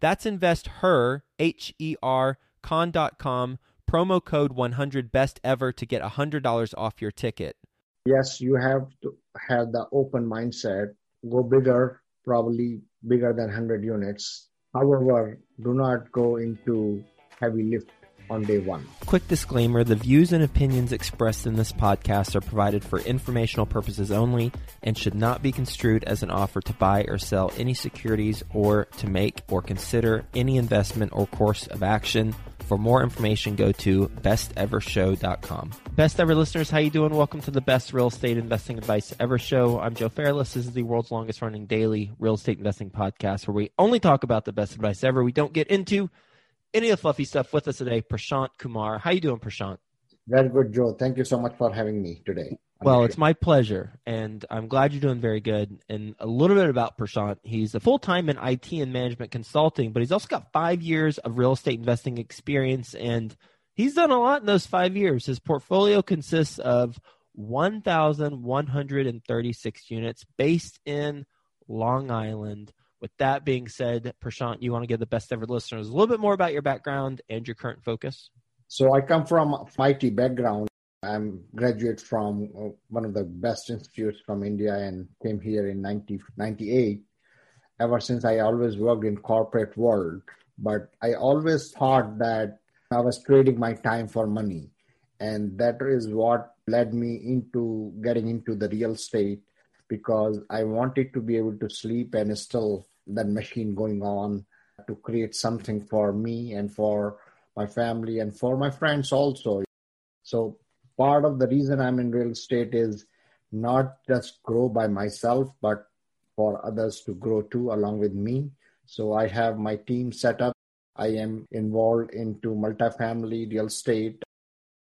That's investher, H E R, con.com promo code 100 best ever to get $100 off your ticket. Yes, you have to have the open mindset, go bigger, probably bigger than 100 units. However, do not go into heavy lift on day one. Quick disclaimer the views and opinions expressed in this podcast are provided for informational purposes only and should not be construed as an offer to buy or sell any securities or to make or consider any investment or course of action. For more information, go to bestevershow.com. Best ever listeners, how you doing? Welcome to the best real estate investing advice ever show. I'm Joe Fairless. This is the world's longest running daily real estate investing podcast where we only talk about the best advice ever. We don't get into any of the fluffy stuff with us today. Prashant Kumar. How you doing, Prashant? Very good, Joe. Thank you so much for having me today. Well, it's my pleasure, and I'm glad you're doing very good. And a little bit about Prashant. He's a full time in IT and management consulting, but he's also got five years of real estate investing experience, and he's done a lot in those five years. His portfolio consists of 1,136 units based in Long Island. With that being said, Prashant, you want to give the best ever listeners a little bit more about your background and your current focus? So I come from IT background. I'm graduate from uh, one of the best institutes from India and came here in 1998. Ever since I always worked in corporate world, but I always thought that I was trading my time for money. And that is what led me into getting into the real estate because I wanted to be able to sleep and still that machine going on to create something for me and for my family and for my friends also. So part of the reason I'm in real estate is not just grow by myself, but for others to grow too along with me. So I have my team set up. I am involved into multifamily real estate.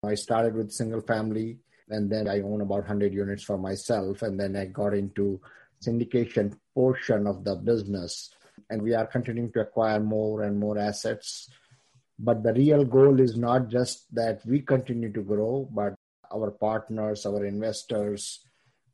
I started with single family and then I own about 100 units for myself. And then I got into syndication portion of the business. And we are continuing to acquire more and more assets. But the real goal is not just that we continue to grow, but our partners, our investors,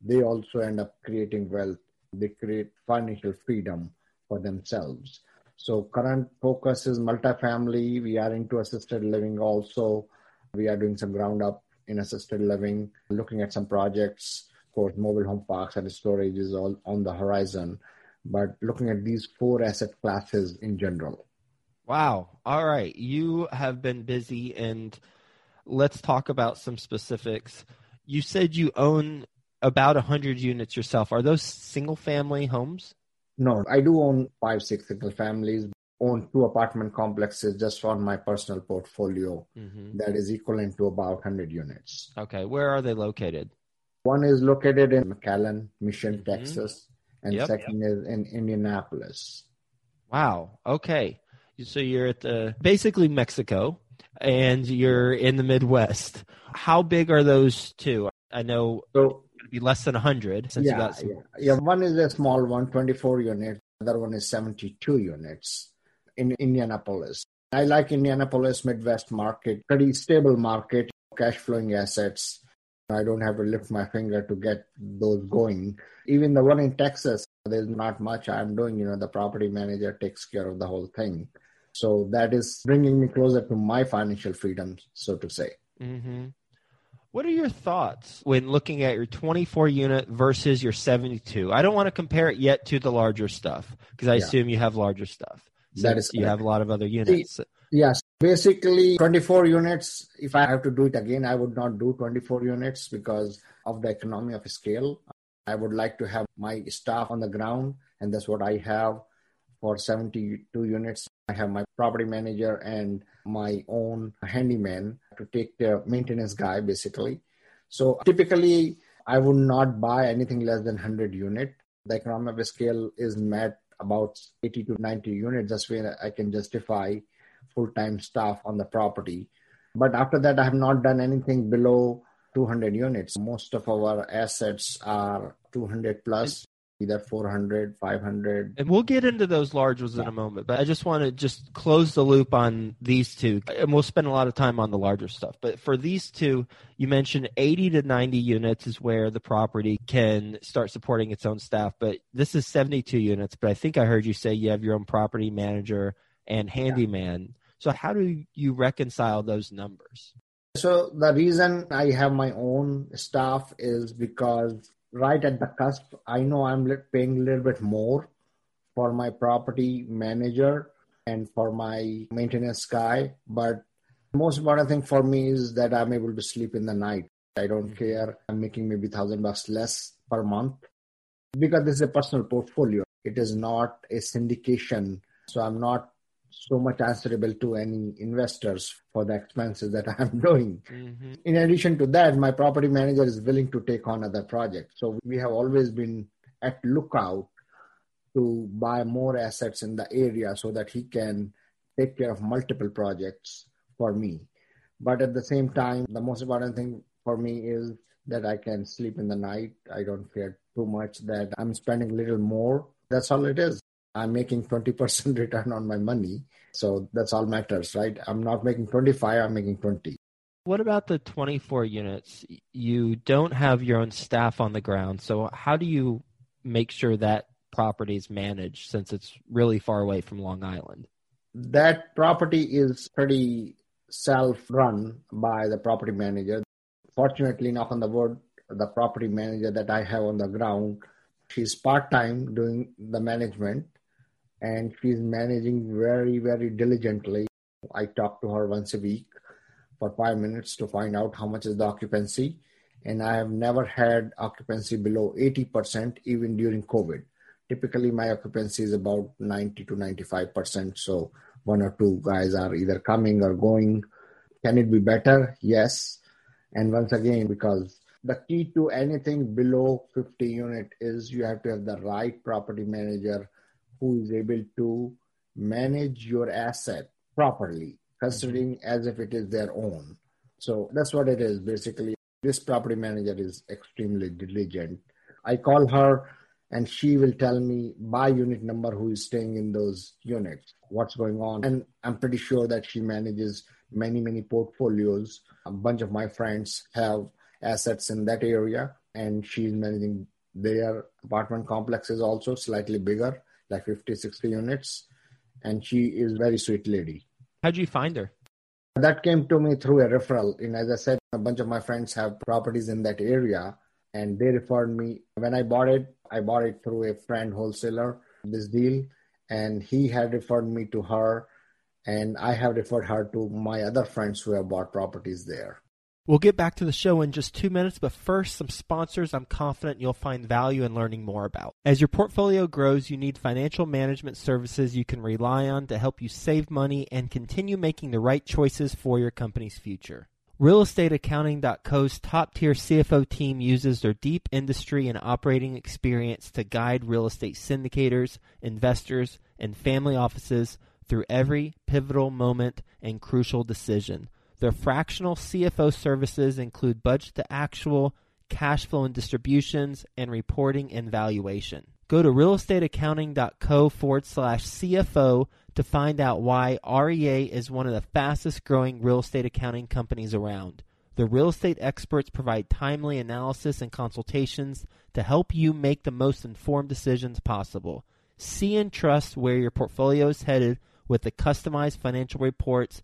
they also end up creating wealth. They create financial freedom for themselves. So current focus is multifamily. We are into assisted living also. We are doing some ground up in assisted living, looking at some projects. Of course, mobile home parks and storage is all on the horizon. But looking at these four asset classes in general. Wow. All right. You have been busy and let's talk about some specifics. You said you own about 100 units yourself. Are those single family homes? No, I do own five, six single families, own two apartment complexes just on my personal portfolio mm-hmm. that is equivalent to about 100 units. Okay. Where are they located? One is located in McAllen, Mission, mm-hmm. Texas, and yep, second yep. is in Indianapolis. Wow. Okay. So you're at the basically Mexico and you're in the Midwest. How big are those two? I know so, be less than 100 since yeah, you got some... yeah. yeah, one is a small one, 24 units. The other one is 72 units in Indianapolis. I like Indianapolis Midwest market, pretty stable market, cash flowing assets. I don't have to lift my finger to get those going. Even the one in Texas, there's not much I'm doing. You know, the property manager takes care of the whole thing. So that is bringing me closer to my financial freedom, so to say. Mm-hmm. What are your thoughts when looking at your 24 unit versus your 72? I don't want to compare it yet to the larger stuff because I yeah. assume you have larger stuff. So that is you have a lot of other units. Yes, Basically, 24 units. If I have to do it again, I would not do 24 units because of the economy of scale. I would like to have my staff on the ground, and that's what I have for 72 units. I have my property manager and my own handyman to take the maintenance guy, basically. So typically, I would not buy anything less than 100 unit. The economy of scale is met about 80 to 90 units. That's where I can justify full-time staff on the property. But after that, I have not done anything below 200 units. Most of our assets are 200 plus, either 400, 500. And we'll get into those large ones in a moment, but I just want to just close the loop on these two. And we'll spend a lot of time on the larger stuff. But for these two, you mentioned 80 to 90 units is where the property can start supporting its own staff. But this is 72 units. But I think I heard you say you have your own property manager and handyman. So how do you reconcile those numbers? So the reason I have my own staff is because right at the cusp, I know I'm paying a little bit more for my property manager and for my maintenance guy. But most important thing for me is that I'm able to sleep in the night. I don't mm-hmm. care. I'm making maybe thousand bucks less per month because this is a personal portfolio. It is not a syndication. So I'm not so much answerable to any investors for the expenses that I'm doing. Mm-hmm. In addition to that, my property manager is willing to take on other projects. So we have always been at lookout to buy more assets in the area so that he can take care of multiple projects for me. But at the same time, the most important thing for me is that I can sleep in the night. I don't fear too much that I'm spending a little more. That's all it is. I'm making 20% return on my money. So that's all matters, right? I'm not making 25, I'm making 20. What about the 24 units? You don't have your own staff on the ground. So how do you make sure that property is managed since it's really far away from Long Island? That property is pretty self run by the property manager. Fortunately, knock on the wood, the property manager that I have on the ground, she's part time doing the management and she's managing very, very diligently. I talk to her once a week for five minutes to find out how much is the occupancy. And I have never had occupancy below 80%, even during COVID. Typically, my occupancy is about 90 to 95%. So one or two guys are either coming or going. Can it be better? Yes. And once again, because the key to anything below 50 unit is you have to have the right property manager who is able to manage your asset properly, considering mm-hmm. as if it is their own. So that's what it is basically. This property manager is extremely diligent. I call her and she will tell me by unit number who is staying in those units, what's going on. And I'm pretty sure that she manages many, many portfolios. A bunch of my friends have assets in that area, and she's managing their apartment complexes also slightly bigger like 50, 60 units. And she is very sweet lady. How'd you find her? That came to me through a referral. And as I said, a bunch of my friends have properties in that area and they referred me. When I bought it, I bought it through a friend wholesaler, this deal, and he had referred me to her. And I have referred her to my other friends who have bought properties there. We'll get back to the show in just two minutes, but first, some sponsors I'm confident you'll find value in learning more about. As your portfolio grows, you need financial management services you can rely on to help you save money and continue making the right choices for your company's future. RealestateAccounting.co's top tier CFO team uses their deep industry and operating experience to guide real estate syndicators, investors, and family offices through every pivotal moment and crucial decision. Their fractional CFO services include budget to actual, cash flow and distributions, and reporting and valuation. Go to realestateaccounting.co forward slash CFO to find out why REA is one of the fastest growing real estate accounting companies around. The real estate experts provide timely analysis and consultations to help you make the most informed decisions possible. See and trust where your portfolio is headed with the customized financial reports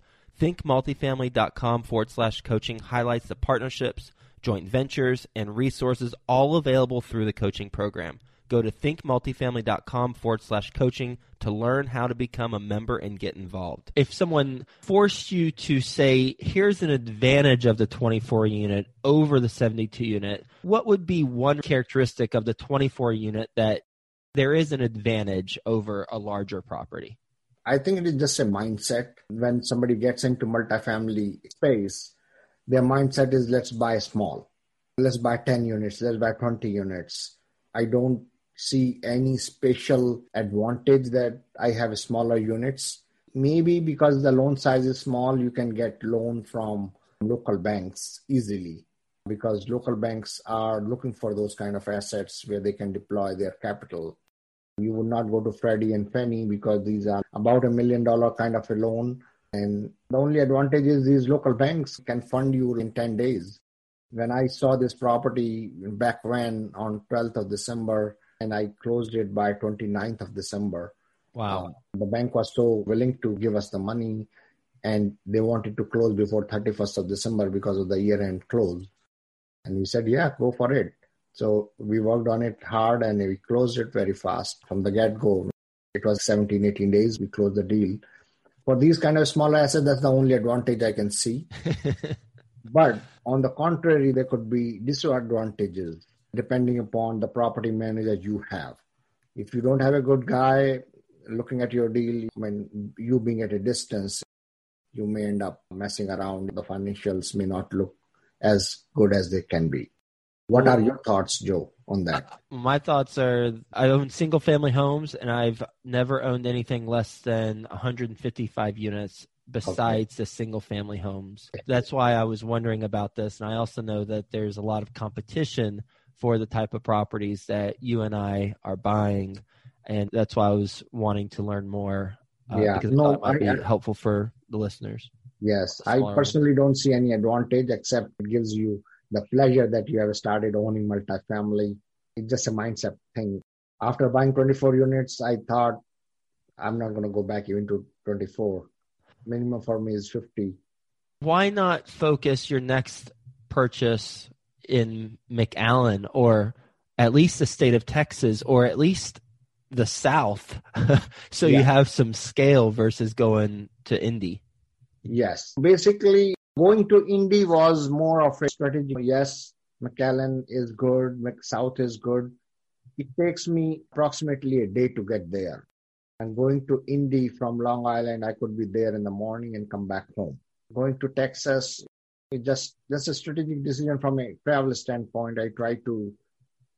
ThinkMultifamily.com forward slash coaching highlights the partnerships, joint ventures, and resources all available through the coaching program. Go to thinkmultifamily.com forward slash coaching to learn how to become a member and get involved. If someone forced you to say, here's an advantage of the 24 unit over the 72 unit, what would be one characteristic of the 24 unit that there is an advantage over a larger property? I think it is just a mindset. When somebody gets into multifamily space, their mindset is let's buy small. Let's buy 10 units, let's buy 20 units. I don't see any special advantage that I have smaller units. Maybe because the loan size is small, you can get loan from local banks easily because local banks are looking for those kind of assets where they can deploy their capital. You would not go to Freddie and Fannie because these are about a million dollar kind of a loan. And the only advantage is these local banks can fund you in 10 days. When I saw this property back when on 12th of December, and I closed it by 29th of December. Wow. Uh, the bank was so willing to give us the money and they wanted to close before 31st of December because of the year end close. And we said, yeah, go for it. So we worked on it hard and we closed it very fast from the get go. It was 17, 18 days. We closed the deal. For these kind of smaller assets, that's the only advantage I can see. but on the contrary, there could be disadvantages depending upon the property manager you have. If you don't have a good guy looking at your deal, when you being at a distance, you may end up messing around. The financials may not look as good as they can be. What are your thoughts, Joe, on that? My thoughts are I own single family homes and I've never owned anything less than 155 units besides okay. the single family homes. That's why I was wondering about this. And I also know that there's a lot of competition for the type of properties that you and I are buying, and that's why I was wanting to learn more. Uh, yeah, because no, it might be I, helpful for the listeners. Yes, I personally don't see any advantage except it gives you the pleasure that you have started owning multifamily. It's just a mindset thing. After buying 24 units, I thought I'm not going to go back even to 24. Minimum for me is 50. Why not focus your next purchase in McAllen or at least the state of Texas or at least the South. so yeah. you have some scale versus going to Indy. Yes. Basically, going to Indy was more of a strategy. Yes, McAllen is good, South is good. It takes me approximately a day to get there. And going to Indy from Long Island, I could be there in the morning and come back home. Going to Texas, it just just a strategic decision from a travel standpoint. I try to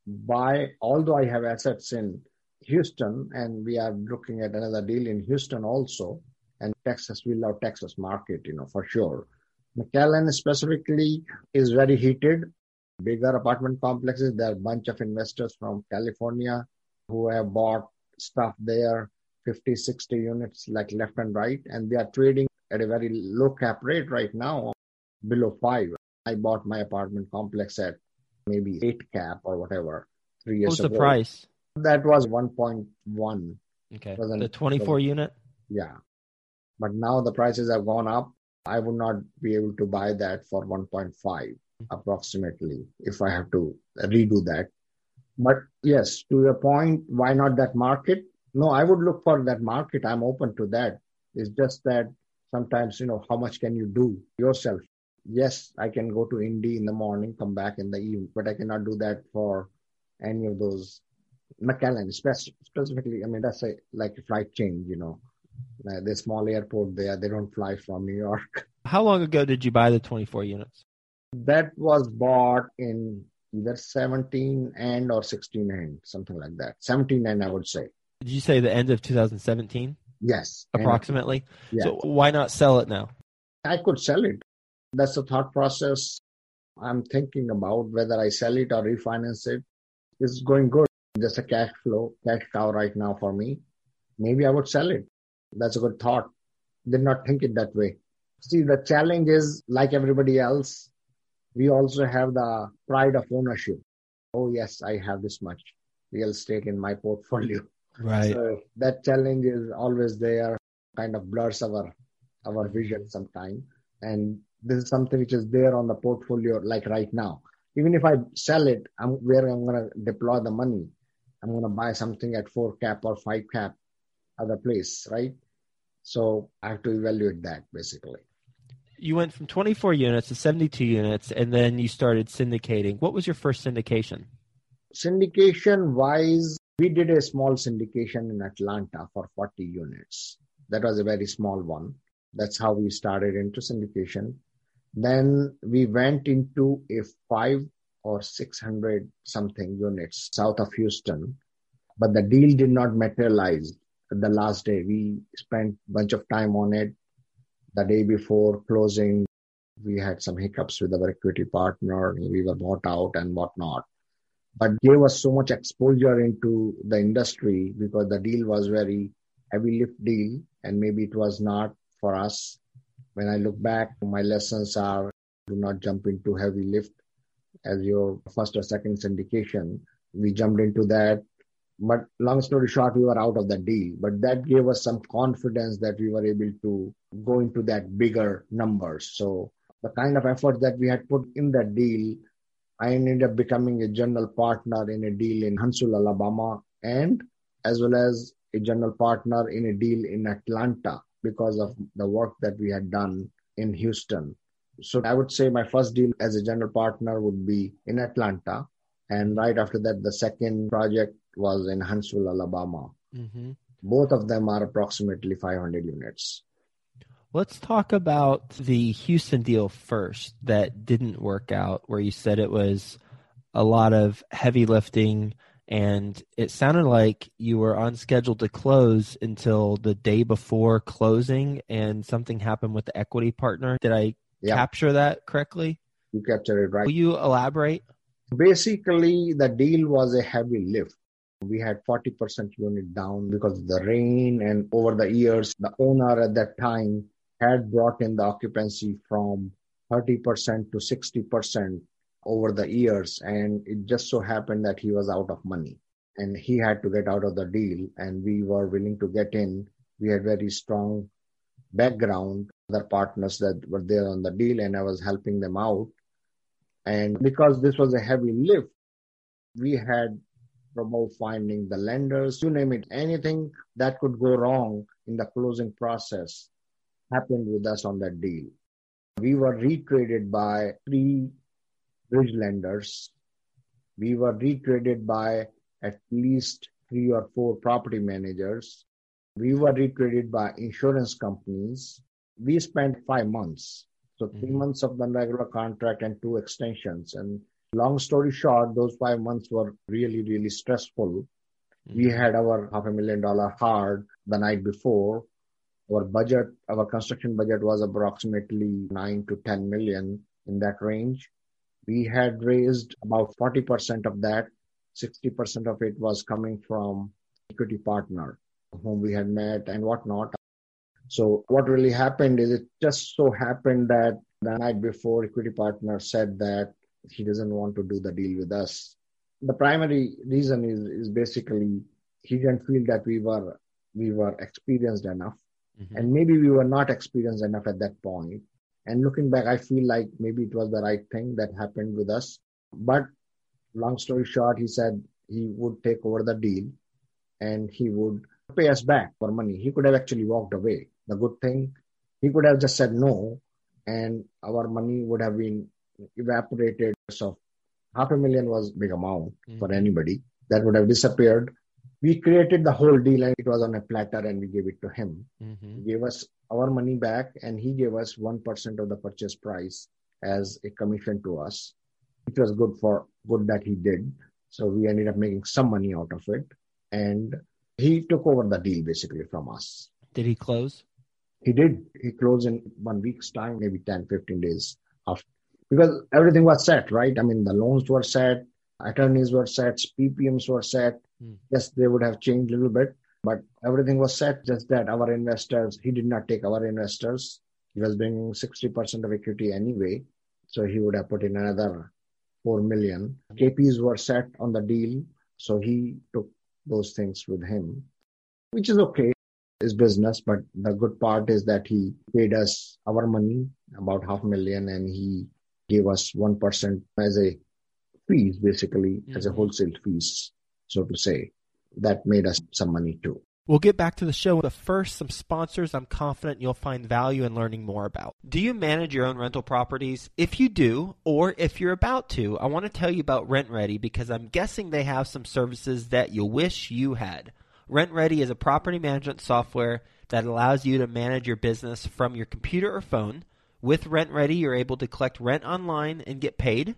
buy, although I have assets in Houston, and we are looking at another deal in Houston also, and Texas. We love Texas market, you know, for sure. McAllen specifically is very heated. Bigger apartment complexes. There are a bunch of investors from California who have bought stuff there, 50, 60 units like left and right, and they are trading at a very low cap rate right now below five. I bought my apartment complex at maybe eight cap or whatever three years What's ago. the price? That was 1.1. Okay. The 24 unit? Yeah. But now the prices have gone up. I would not be able to buy that for 1.5 mm-hmm. approximately if I have to redo that. But yes, to your point, why not that market? No, I would look for that market. I'm open to that. It's just that sometimes, you know, how much can you do yourself? yes, I can go to Indy in the morning, come back in the evening, but I cannot do that for any of those McAllen specifically. I mean, that's a, like a flight change, you know. Uh, the small airport there, they don't fly from New York. How long ago did you buy the 24 units? That was bought in either 17 and or 16 and something like that. 17 and I would say. Did you say the end of 2017? Yes. Approximately. And, So why not sell it now? I could sell it. That's the thought process I'm thinking about whether I sell it or refinance it. It's going good. Just a cash flow, cash cow right now for me. Maybe I would sell it. That's a good thought. Did not think it that way. See, the challenge is like everybody else, we also have the pride of ownership. Oh, yes, I have this much real estate in my portfolio. Right. So that challenge is always there, kind of blurs our our vision sometimes. And this is something which is there on the portfolio, like right now. Even if I sell it, I'm where I'm gonna deploy the money. I'm gonna buy something at four cap or five cap other place, right? So I have to evaluate that basically. You went from 24 units to 72 units, and then you started syndicating. What was your first syndication? Syndication wise, we did a small syndication in Atlanta for 40 units. That was a very small one. That's how we started into syndication. Then we went into a five or 600 something units south of Houston, but the deal did not materialize the last day. We spent a bunch of time on it. The day before closing, we had some hiccups with our equity partner. We were bought out and whatnot but gave us so much exposure into the industry because the deal was very heavy lift deal and maybe it was not for us. When I look back, my lessons are do not jump into heavy lift as your first or second syndication. We jumped into that. But long story short, we were out of the deal. But that gave us some confidence that we were able to go into that bigger numbers. So the kind of effort that we had put in that deal I ended up becoming a general partner in a deal in Huntsville, Alabama, and as well as a general partner in a deal in Atlanta because of the work that we had done in Houston. So I would say my first deal as a general partner would be in Atlanta. And right after that, the second project was in Huntsville, Alabama. Mm-hmm. Both of them are approximately 500 units. Let's talk about the Houston deal first that didn't work out, where you said it was a lot of heavy lifting and it sounded like you were on schedule to close until the day before closing and something happened with the equity partner. Did I Yeah. capture that correctly? You captured it right. Will you elaborate? Basically, the deal was a heavy lift. We had 40% unit down because of the rain, and over the years, the owner at that time had brought in the occupancy from 30% to 60% over the years. And it just so happened that he was out of money and he had to get out of the deal, and we were willing to get in. We had very strong background, other partners that were there on the deal, and I was helping them out. And because this was a heavy lift, we had trouble finding the lenders, you name it, anything that could go wrong in the closing process happened with us on that deal. We were retraded by three bridge lenders. We were retraded by at least three or four property managers. We were retraded by insurance companies. We spent five months. So 3 Mhm. months of the regular contract and two extensions. And long story short, those five months were really, really stressful. Mm-hmm. We had our half a million dollar hard the night before. Our budget, our construction budget was approximately nine to 10 million in that range. We had raised about 40% of that. 60% of it was coming from equity partner whom we had met and whatnot. So what really happened is it just so happened that the night before equity partner said that he doesn't want to do the deal with us. The primary reason is, is basically he didn't feel that we were we were experienced enough Mhm. and maybe we were not experienced enough at that point. And looking back, I feel like maybe it was the right thing that happened with us. But long story short, he said he would take over the deal and he would pay us back for money. He could have actually walked away. The good thing, he could have just said no and our money would have been evaporated. So half a million was big amount for Mhm. anybody. That would have disappeared. we created the whole deal and it was on a platter and we gave it to him. Mm-hmm. He gave us our money back and he gave us 1% of the purchase price as a commission to us. It was good for good that he did. So we ended up making some money out of it. And he took over the deal basically from us. Did he close? He did. He closed in one week's time, maybe 10, 15 days after. Because everything was set, right? I mean, the loans were set, attorneys were set, PPMs were set. Hmm. Yes, they would have changed a little bit, but everything was set. Just that our investors, he did not take our investors. He was bringing 60% of equity anyway. So he would have put in another 4 million. KPs were set on the deal. So he took those things with him, which is okay. His business, but the good part is that he paid us our money, about half a million, and he gave us 1% as a fees, basically, as a Mhm. wholesale fees, so to say. That made us some money too. We'll get back to the show, but first, some sponsors I'm confident you'll find value in learning more about. Do you manage your own rental properties? If you do, or if you're about to, I want to tell you about RentRedi because I'm guessing they have some services that you wish you had. RentRedi is a property management software that allows you to manage your business from your computer or phone. With RentRedi, you're able to collect rent online and get paid,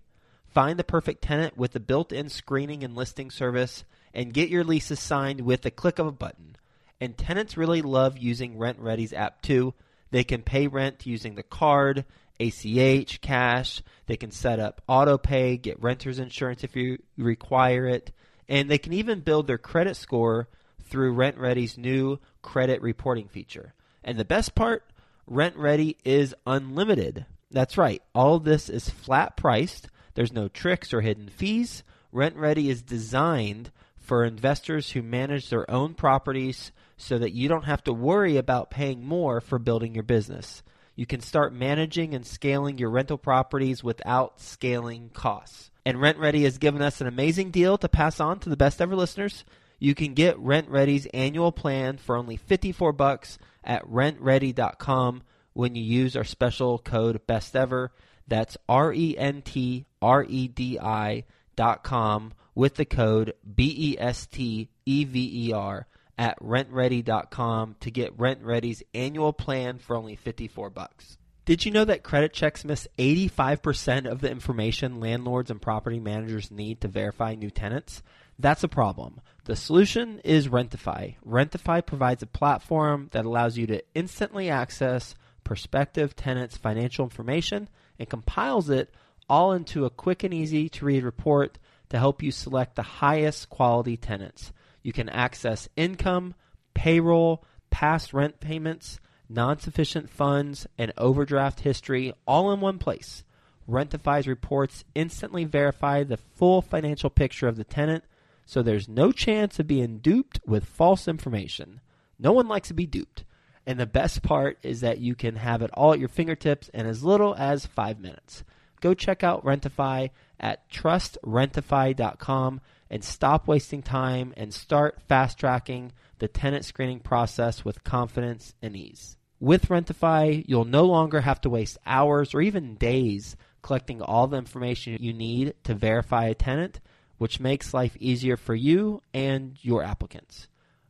find the perfect tenant with the built in screening and listing service, and get your leases signed with the click of a button. And tenants really love using RentRedi's app too. They can pay rent using the card, ACH, cash. They can set up auto pay, get renter's insurance if you require it, and they can even build their credit score through RentRedi's new credit reporting feature. And the best part, RentRedi is unlimited. That's right. All this is flat priced. There's no tricks or hidden fees. RentRedi is designed for investors who manage their own properties so that you don't have to worry about paying more for building your business. You can start managing and scaling your rental properties without scaling costs. And RentRedi has given us an amazing deal to pass on to the best ever listeners. You can get RentRedi's annual plan for only 54 bucks at rentredi.com when you use our special code best ever. That's R E N T R E D I dot com with the code B E S T E V E R at rentredi.com to get RentRedi's annual plan for only 54 bucks. Did you know that credit checks miss 85% of the information landlords and property managers need to verify new tenants? That's a problem. The solution is Rentify. Rentify provides a platform that allows you to instantly access prospective tenants' financial information and compiles it all into a quick and easy to read report to help you select the highest quality tenants. You can access income, payroll, past rent payments, non sufficient funds, and overdraft history all in one place. Rentify's reports instantly verify the full financial picture of the tenant, so there's no chance of being duped with false information. No one likes to be duped. And the best part is that you can have it all at your fingertips in as little as five minutes. Go check out Rentify at trustrentify.com and stop wasting time and start fast tracking the tenant screening process with confidence and ease. With Rentify, you'll no longer have to waste hours or even days collecting all the information you need to verify a tenant, which makes life easier for you and your applicants.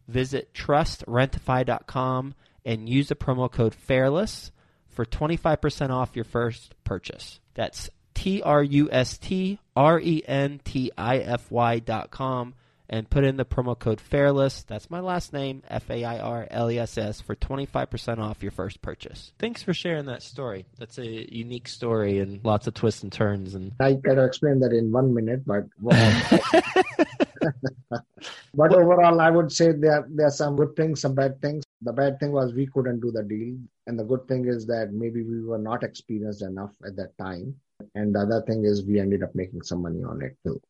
Visit trustrentify.com and use the promo code FAIRLESS for 25% off your first purchase. That's T R U S T R E N T I F Y dot com and put in the promo code FAIRLESS. That's my last name, F A I R L E S S, for 25% off your first purchase. Thanks for sharing that story. That's a unique story and lots of twists and turns. And I kind of explain that in one minute, but but overall, I would say there there are some good things, some bad things. The bad thing was we couldn't do the deal, and the good thing is that maybe we were not experienced enough at that time. And the other thing is we ended up making some money on it too.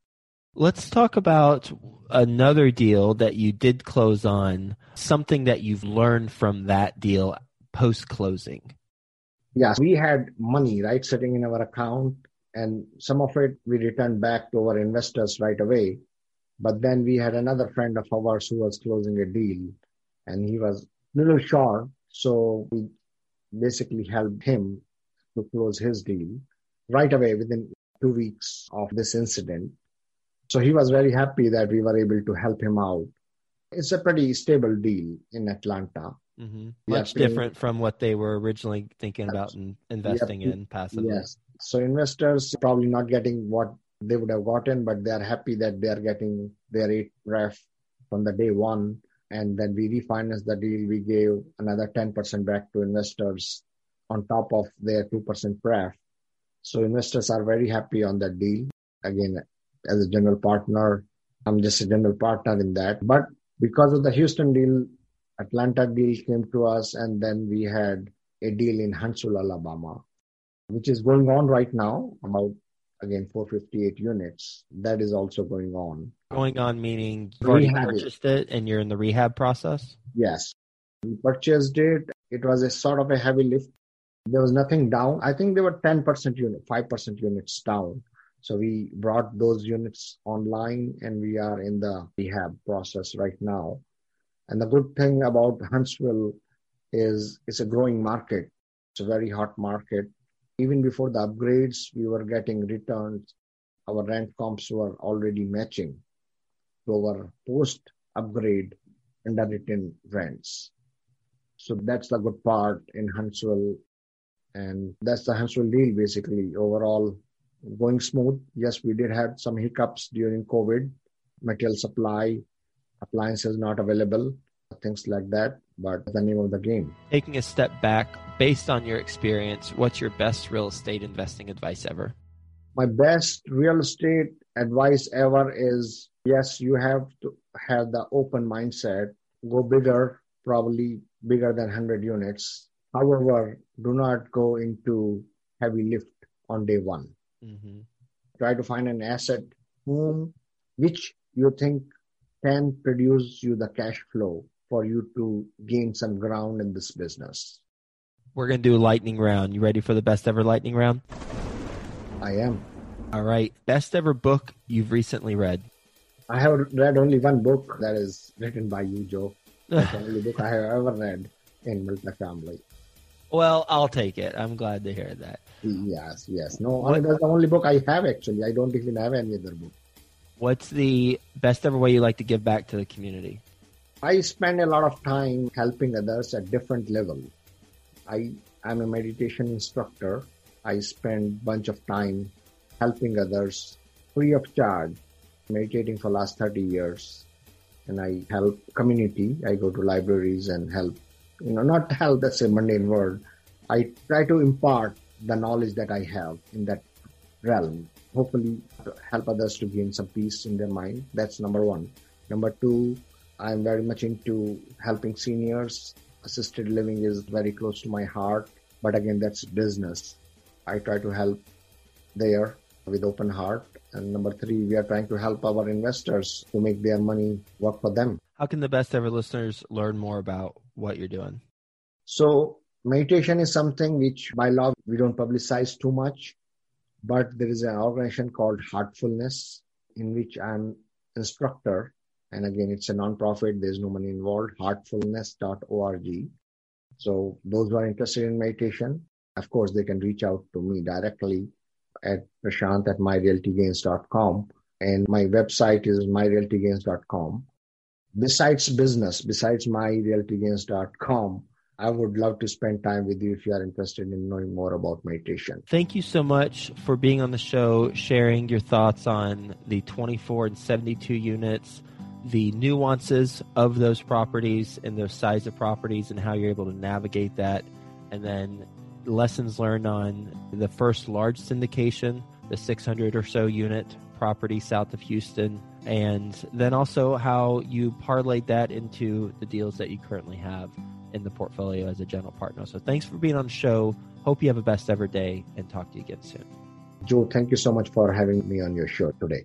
Let's talk about another deal that you did close on, something that you've learned from that deal post closing. Yes, we had money right sitting in our account, and some of it we returned back to our investors right away. But then we had another friend of ours who was closing a deal, and he was a little short, so we basically helped him to close his deal right away within two weeks of this incident. So he was very happy that we were able to help him out. It's a pretty stable deal in Atlanta. Mm-hmm. Much different from what they were originally thinking about and investing Yeah. in passively. Yes. So investors probably not getting what they would have gotten, but they are happy that they are getting their eight ref from the day one. And then we refinanced the deal. We gave another 10% back to investors on top of their 2% pref. So investors are very happy on that deal. Again, as a general partner, I'm just a general partner in that. But because of the Houston deal, Atlanta deal came to us, and then we had a deal in Huntsville, Alabama, which is going on right now, about again 458 units. That is also going on. Going on meaning you've already Rehab it. purchased it and you're in the rehab process. Yes. We purchased it. It was a sort of a heavy lift. There was nothing down. I think there were 10% unit, 5% units down. So we brought those units online and we are in the rehab process right now. And the good thing about Huntsville is it's a growing market. It's a very hot market. Even before the upgrades, we were getting returns. Our rent comps were already matching to our post upgrade underwritten rents. So that's the good part in Huntsville. And that's the Huntsville deal basically. Overall, going smooth. Yes, we did have some hiccups during COVID, material supply, appliances not available, things like that. But the name of the game. Taking a step back, based on your experience, what's your best real estate investing advice ever? My best real estate advice ever is yes, you have to have the open mindset, go bigger, probably bigger than 100 units. However, do not go into heavy lift on day one. Mm-hmm. Try to find an asset whom which you think can produce you the cash flow for you to gain some ground in this business. We're going to do a lightning round. You ready for the best ever lightning round? I am. All right. Best ever book you've recently read. I have read only one book that is written by you, Joe. That's the only book I have ever read in multifamily. well, I'll take it. I'm glad to hear that. Yes, yes. No, What- that's the only book I have actually. I don't even have any other book. What's the best ever way you like to give back to the community? I spend a lot of time helping others at different levels. I am a meditation instructor. I spend bunch of time helping others free of charge, meditating for last 30 years. And I help community. I go to libraries and help, you know, not help, that's a mundane word. I try to impart the knowledge that I have in that realm. Hopefully help others to gain some peace in their mind. That's number one. Number two, I'm very much into helping seniors. Assisted living is very close to my heart, but again, that's business. I try to help there with open heart. And number three, we are trying to help our investors to make their money work for them. How can the best ever listeners learn more about what you're doing? So meditation is something which by law we don't publicize too much, but there is an organization called Heartfulness in which I'm instructor. And again, it's a non-profit. There's no money involved. Heartfulness.org. So those who are interested in meditation, of course, they can reach out to me directly at prashant at myrealtygains.com. And my website is myrealtygains.com. Besides business, besides myrealtygains.com, I would love to spend time with you if you are interested in knowing more about meditation. Thank you so much for being on the show, sharing your thoughts on the 24 and 72 units, the nuances of those properties and those size of properties, and how you're able to navigate that, and then lessons learned on the first large syndication, the 600 or so unit property south of Houston, and then also how you parlayed that into the deals that you currently have in the portfolio as a general partner. So thanks for being on the show. Hope you have a best ever day and talk to you again soon. Joe, thank you so much for having me on your show today.